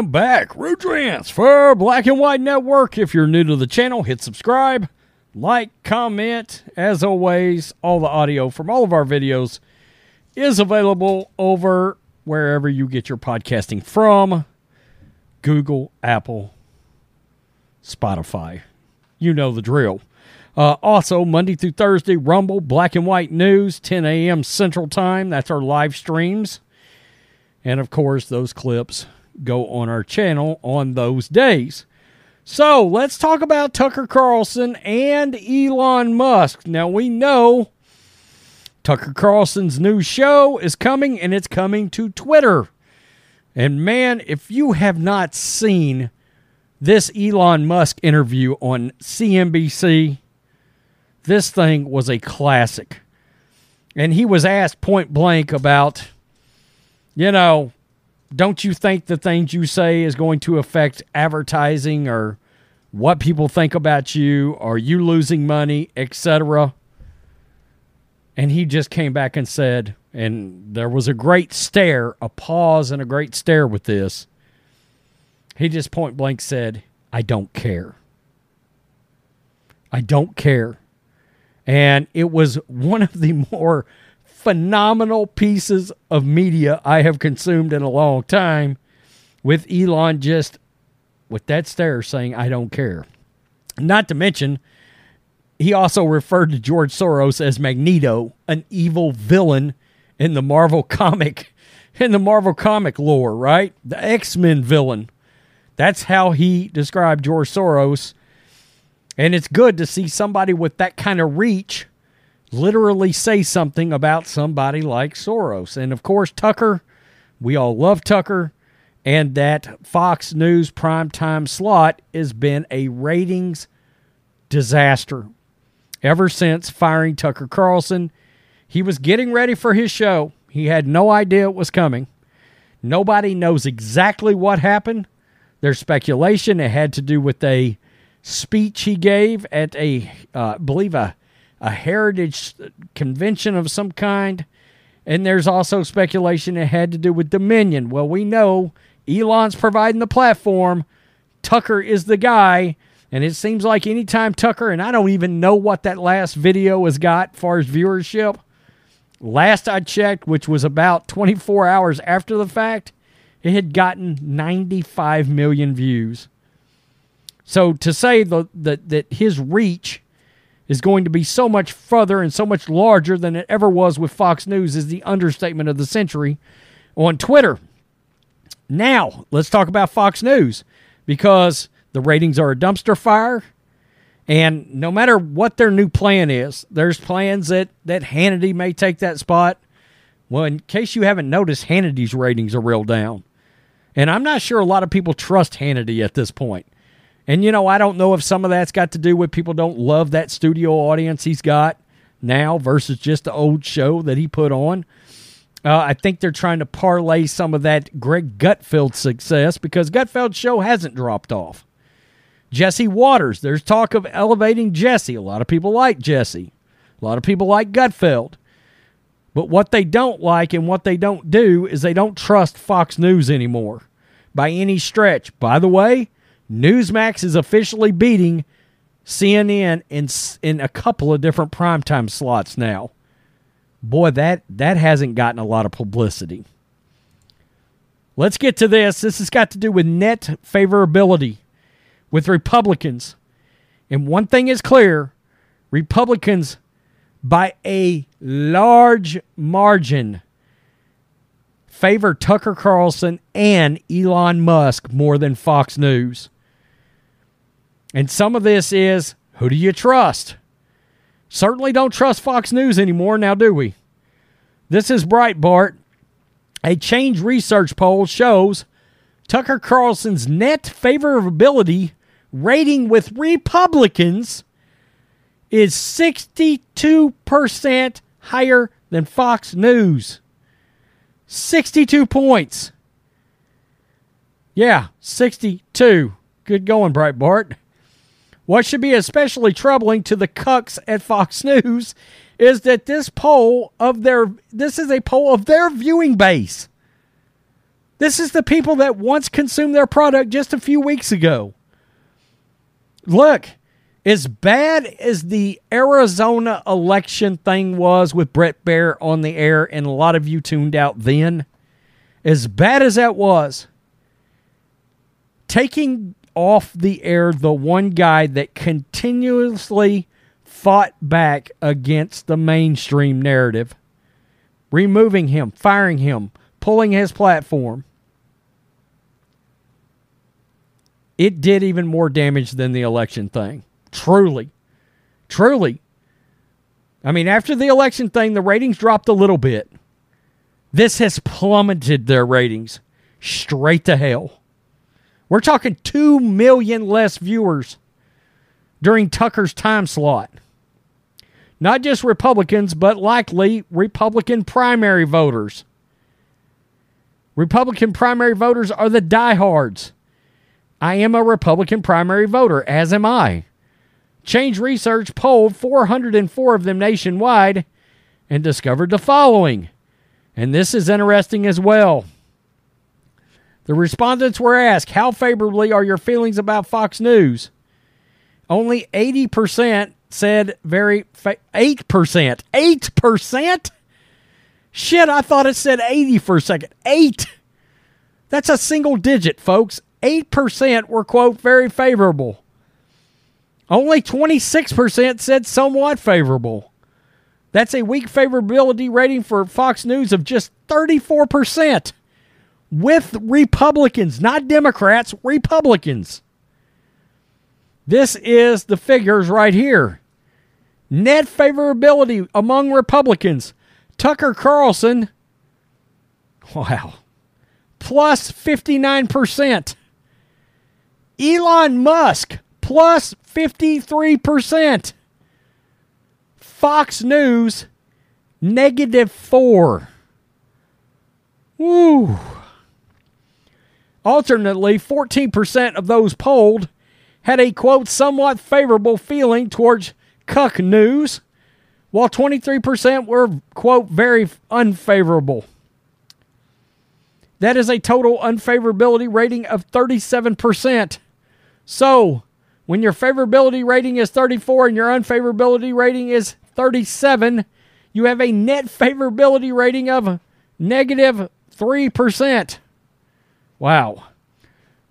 am back. Rudrance for Black and White Network. If you're new to the channel, hit subscribe, like, comment. As always, all the audio from all of our videos is available over wherever you get your podcasting from Google, Apple, Spotify. You know the drill. Uh, also, Monday through Thursday, Rumble, Black and White News, 10 a.m. Central Time. That's our live streams. And of course, those clips go on our channel on those days. So let's talk about Tucker Carlson and Elon Musk. Now, we know Tucker Carlson's new show is coming and it's coming to Twitter. And man, if you have not seen this Elon Musk interview on CNBC, this thing was a classic. And he was asked point blank about, you know, don't you think the things you say is going to affect advertising or what people think about you? Are you losing money, etc.? And he just came back and said, and there was a great stare, a pause and a great stare with this. He just point blank said, I don't care. I don't care. And it was one of the more phenomenal pieces of media I have consumed in a long time with Elon just with that stare saying, I don't care. Not to mention, he also referred to George Soros as Magneto, an evil villain in the Marvel comic in the Marvel comic lore, right? The X-Men villain. That's how he described George Soros. And it's good to see somebody with that kind of reach literally say something about somebody like Soros. And of course, Tucker, we all love Tucker, and that Fox News primetime slot has been a ratings disaster. Ever since firing Tucker Carlson, he was getting ready for his show. He had no idea it was coming. Nobody knows exactly what happened. There's speculation it had to do with a speech he gave at a, uh, believe a a heritage convention of some kind. And there's also speculation it had to do with Dominion. Well, we know Elon's providing the platform. Tucker is the guy. And it seems like anytime Tucker, and I don't even know what that last video has got far as viewership. Last I checked, which was about 24 hours after the fact, it had gotten 95 million views. So to say the, the, that his reach is going to be so much further and so much larger than it ever was with Fox News is the understatement of the century on Twitter. Now, let's talk about Fox News because the ratings are a dumpster fire. And no matter what their new plan is, there's plans that, that Hannity may take that spot. Well, in case you haven't noticed, Hannity's ratings are real down. And I'm not sure a lot of people trust Hannity at this point. And, you know, I don't know if some of that's got to do with people don't love that studio audience he's got now versus just the old show that he put on. Uh, I think they're trying to parlay some of that Greg Gutfeld success because Gutfeld's show hasn't dropped off. Jesse Watters, there's talk of elevating Jesse. A lot of people like Jesse. A lot of people like Gutfeld. But what they don't like and what they don't do is they don't trust Fox News anymore by any stretch. By the way, Newsmax is officially beating CNN in in a couple of different primetime slots now. Boy, that that hasn't gotten a lot of publicity. Let's get to this. This has got to do with net favorability with Republicans. And one thing is clear, Republicans by a large margin favor Tucker Carlson and Elon Musk more than Fox News. And some of this is who do you trust? Certainly don't trust Fox News anymore, now do we? This is Breitbart. A change research poll shows Tucker Carlson's net favorability rating with Republicans is 62% higher than Fox News. 62 points. Yeah, 62. Good going, Breitbart. What should be especially troubling to the cucks at Fox News is that this poll of their this is a poll of their viewing base. This is the people that once consumed their product just a few weeks ago. Look, as bad as the Arizona election thing was with Brett Baier on the air, and a lot of you tuned out then, as bad as that was, taking off the air the one guy that continuously fought back against the mainstream narrative, removing him, firing him, pulling his platform. It did even more damage than the election thing. Truly. Truly. I mean, after the election thing, the ratings dropped a little bit. This has plummeted their ratings straight to hell. We're talking 2 million less viewers during Tucker's time slot. Not just Republicans, but likely Republican primary voters. Republican primary voters are the diehards. I am a Republican primary voter, as am I. Change Research polled 404 of them nationwide and discovered the following. And this is interesting as well. The respondents were asked, How favorably are your feelings about Fox News? Only 80% said very, fa- 8%. 8%? Shit, I thought it said 80 for a second. 8. That's a single digit, folks. 8% were, quote, very favorable. Only 26% said somewhat favorable. That's a weak favorability rating for Fox News of just 34% with Republicans, not Democrats, Republicans. This is the figures right here. Net favorability among Republicans. Tucker Carlson, wow, plus 59%. Elon Musk, plus 53%. Fox News, negative 4. Woo. Alternately, 14% of those polled had a quote somewhat favorable feeling towards cuck news, while 23% were quote very unfavorable. That is a total unfavorability rating of 37%. So, when your favorability rating is 34 and your unfavorability rating is 37, you have a net favorability rating of negative 3%. Wow.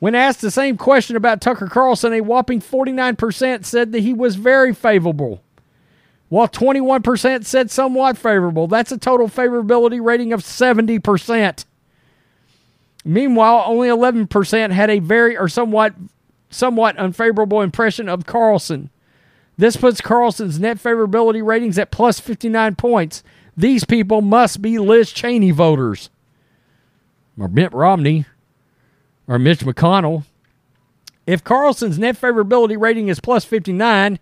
When asked the same question about Tucker Carlson, a whopping 49% said that he was very favorable, while 21% said somewhat favorable. That's a total favorability rating of 70%. Meanwhile, only 11% had a very or somewhat somewhat unfavorable impression of Carlson. This puts Carlson's net favorability ratings at plus 59 points. These people must be Liz Cheney voters. Or Mitt Romney. Or Mitch McConnell. If Carlson's net favorability rating is plus 59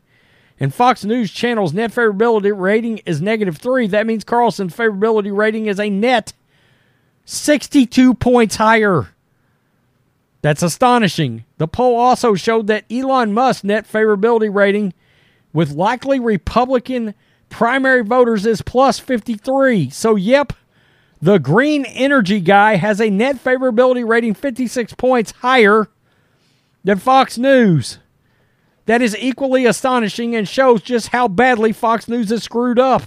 and Fox News Channel's net favorability rating is negative 3, that means Carlson's favorability rating is a net 62 points higher. That's astonishing. The poll also showed that Elon Musk's net favorability rating with likely Republican primary voters is plus 53. So, yep, the green energy guy has a net favorability rating 56 points higher than Fox News. That is equally astonishing and shows just how badly Fox News is screwed up.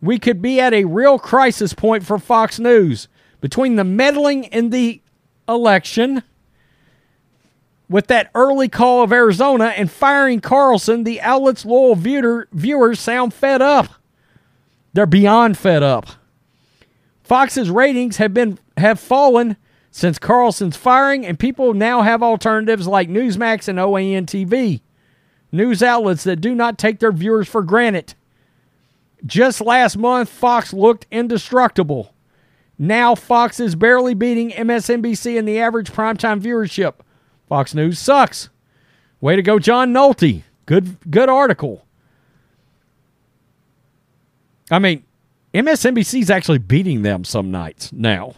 We could be at a real crisis point for Fox News between the meddling in the election with that early call of Arizona and firing Carlson, the outlet's loyal viewer, viewers sound fed up. They're beyond fed up. Fox's ratings have been have fallen since Carlson's firing, and people now have alternatives like Newsmax and OAN TV, news outlets that do not take their viewers for granted. Just last month, Fox looked indestructible. Now Fox is barely beating MSNBC in the average primetime viewership. Fox News sucks. Way to go, John Nolte. Good good article. I mean, MSNBC's actually beating them some nights now.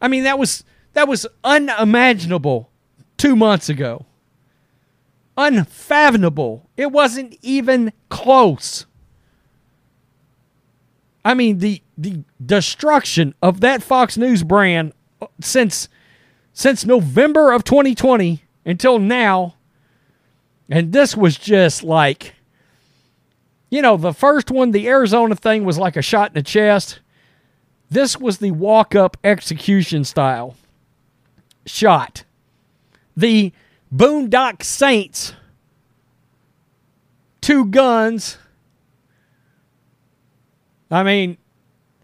I mean, that was that was unimaginable 2 months ago. Unfathomable. It wasn't even close. I mean the the destruction of that Fox News brand uh, since since November of 2020 until now. And this was just like you know, the first one, the Arizona thing was like a shot in the chest. This was the walk up execution style shot. The Boondock Saints, two guns. I mean,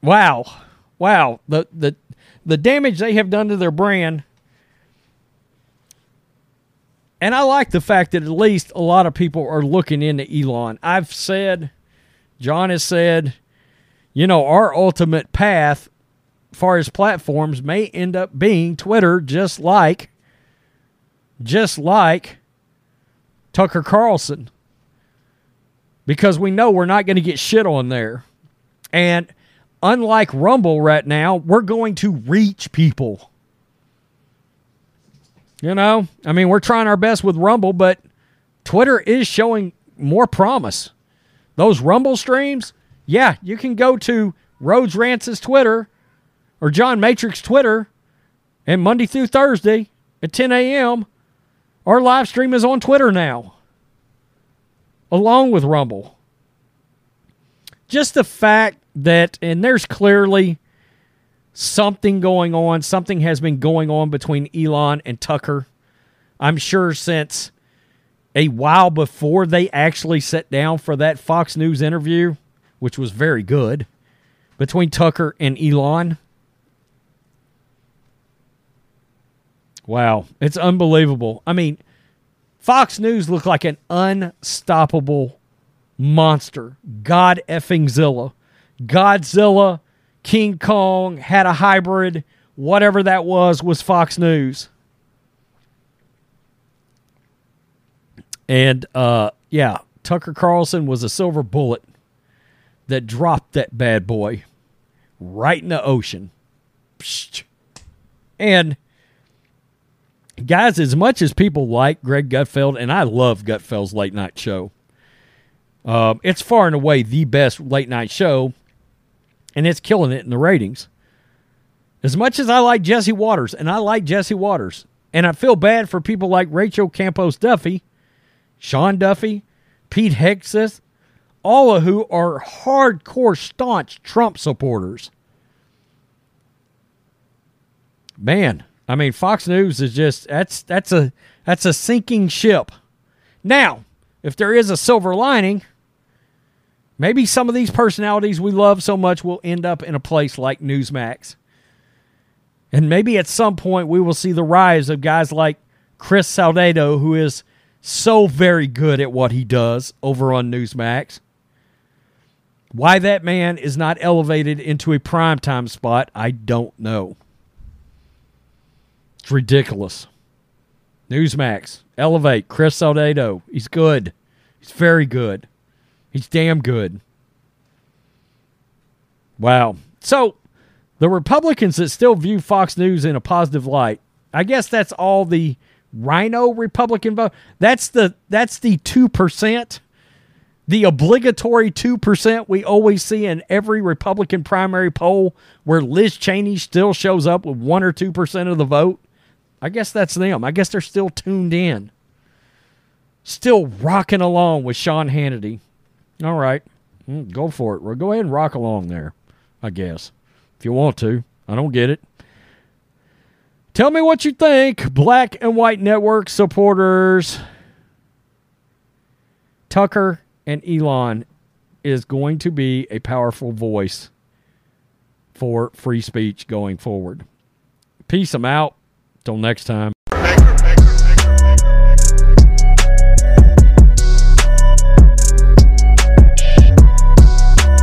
wow. Wow. The, the, the damage they have done to their brand. And I like the fact that at least a lot of people are looking into Elon. I've said, John has said, you know, our ultimate path far as platforms may end up being Twitter just like just like Tucker Carlson. Because we know we're not going to get shit on there. And unlike Rumble right now, we're going to reach people. You know, I mean, we're trying our best with Rumble, but Twitter is showing more promise. Those Rumble streams, yeah, you can go to Rhodes Rance's Twitter or John Matrix Twitter and Monday through Thursday at 10 a.m. Our live stream is on Twitter now, along with Rumble. Just the fact that, and there's clearly something going on. Something has been going on between Elon and Tucker. I'm sure since a while before they actually sat down for that Fox News interview, which was very good, between Tucker and Elon. Wow, it's unbelievable. I mean, Fox News looked like an unstoppable monster. God effing Zilla. Godzilla King Kong had a hybrid, whatever that was, was Fox News. And uh, yeah, Tucker Carlson was a silver bullet that dropped that bad boy right in the ocean. And guys, as much as people like Greg Gutfeld, and I love Gutfeld's late night show, um, it's far and away the best late night show and it's killing it in the ratings. As much as I like Jesse Watters, and I like Jesse Watters, and I feel bad for people like Rachel Campos Duffy, Sean Duffy, Pete Hegseth, all of who are hardcore, staunch Trump supporters. Man, I mean, Fox News is just that's that's a that's a sinking ship. Now, if there is a silver lining, Maybe some of these personalities we love so much will end up in a place like Newsmax. And maybe at some point we will see the rise of guys like Chris Salcedo, who is so very good at what he does over on Newsmax. Why that man is not elevated into a primetime spot, I don't know. It's ridiculous. Newsmax, elevate Chris Salcedo. He's good. He's very good. He's damn good. Wow. So, the Republicans that still view Fox News in a positive light, I guess that's all the rhino Republican vote. That's the that's the 2%, the obligatory 2% we always see in every Republican primary poll where Liz Cheney still shows up with 1 or 2% of the vote. I guess that's them. I guess they're still tuned in. Still rocking along with Sean Hannity. All right. Mm, go for it. Well, go ahead and rock along there, I guess. If you want to. I don't get it. Tell me what you think, Black and White Network supporters. Tucker and Elon is going to be a powerful voice for free speech going forward. Peace them out. Till next time.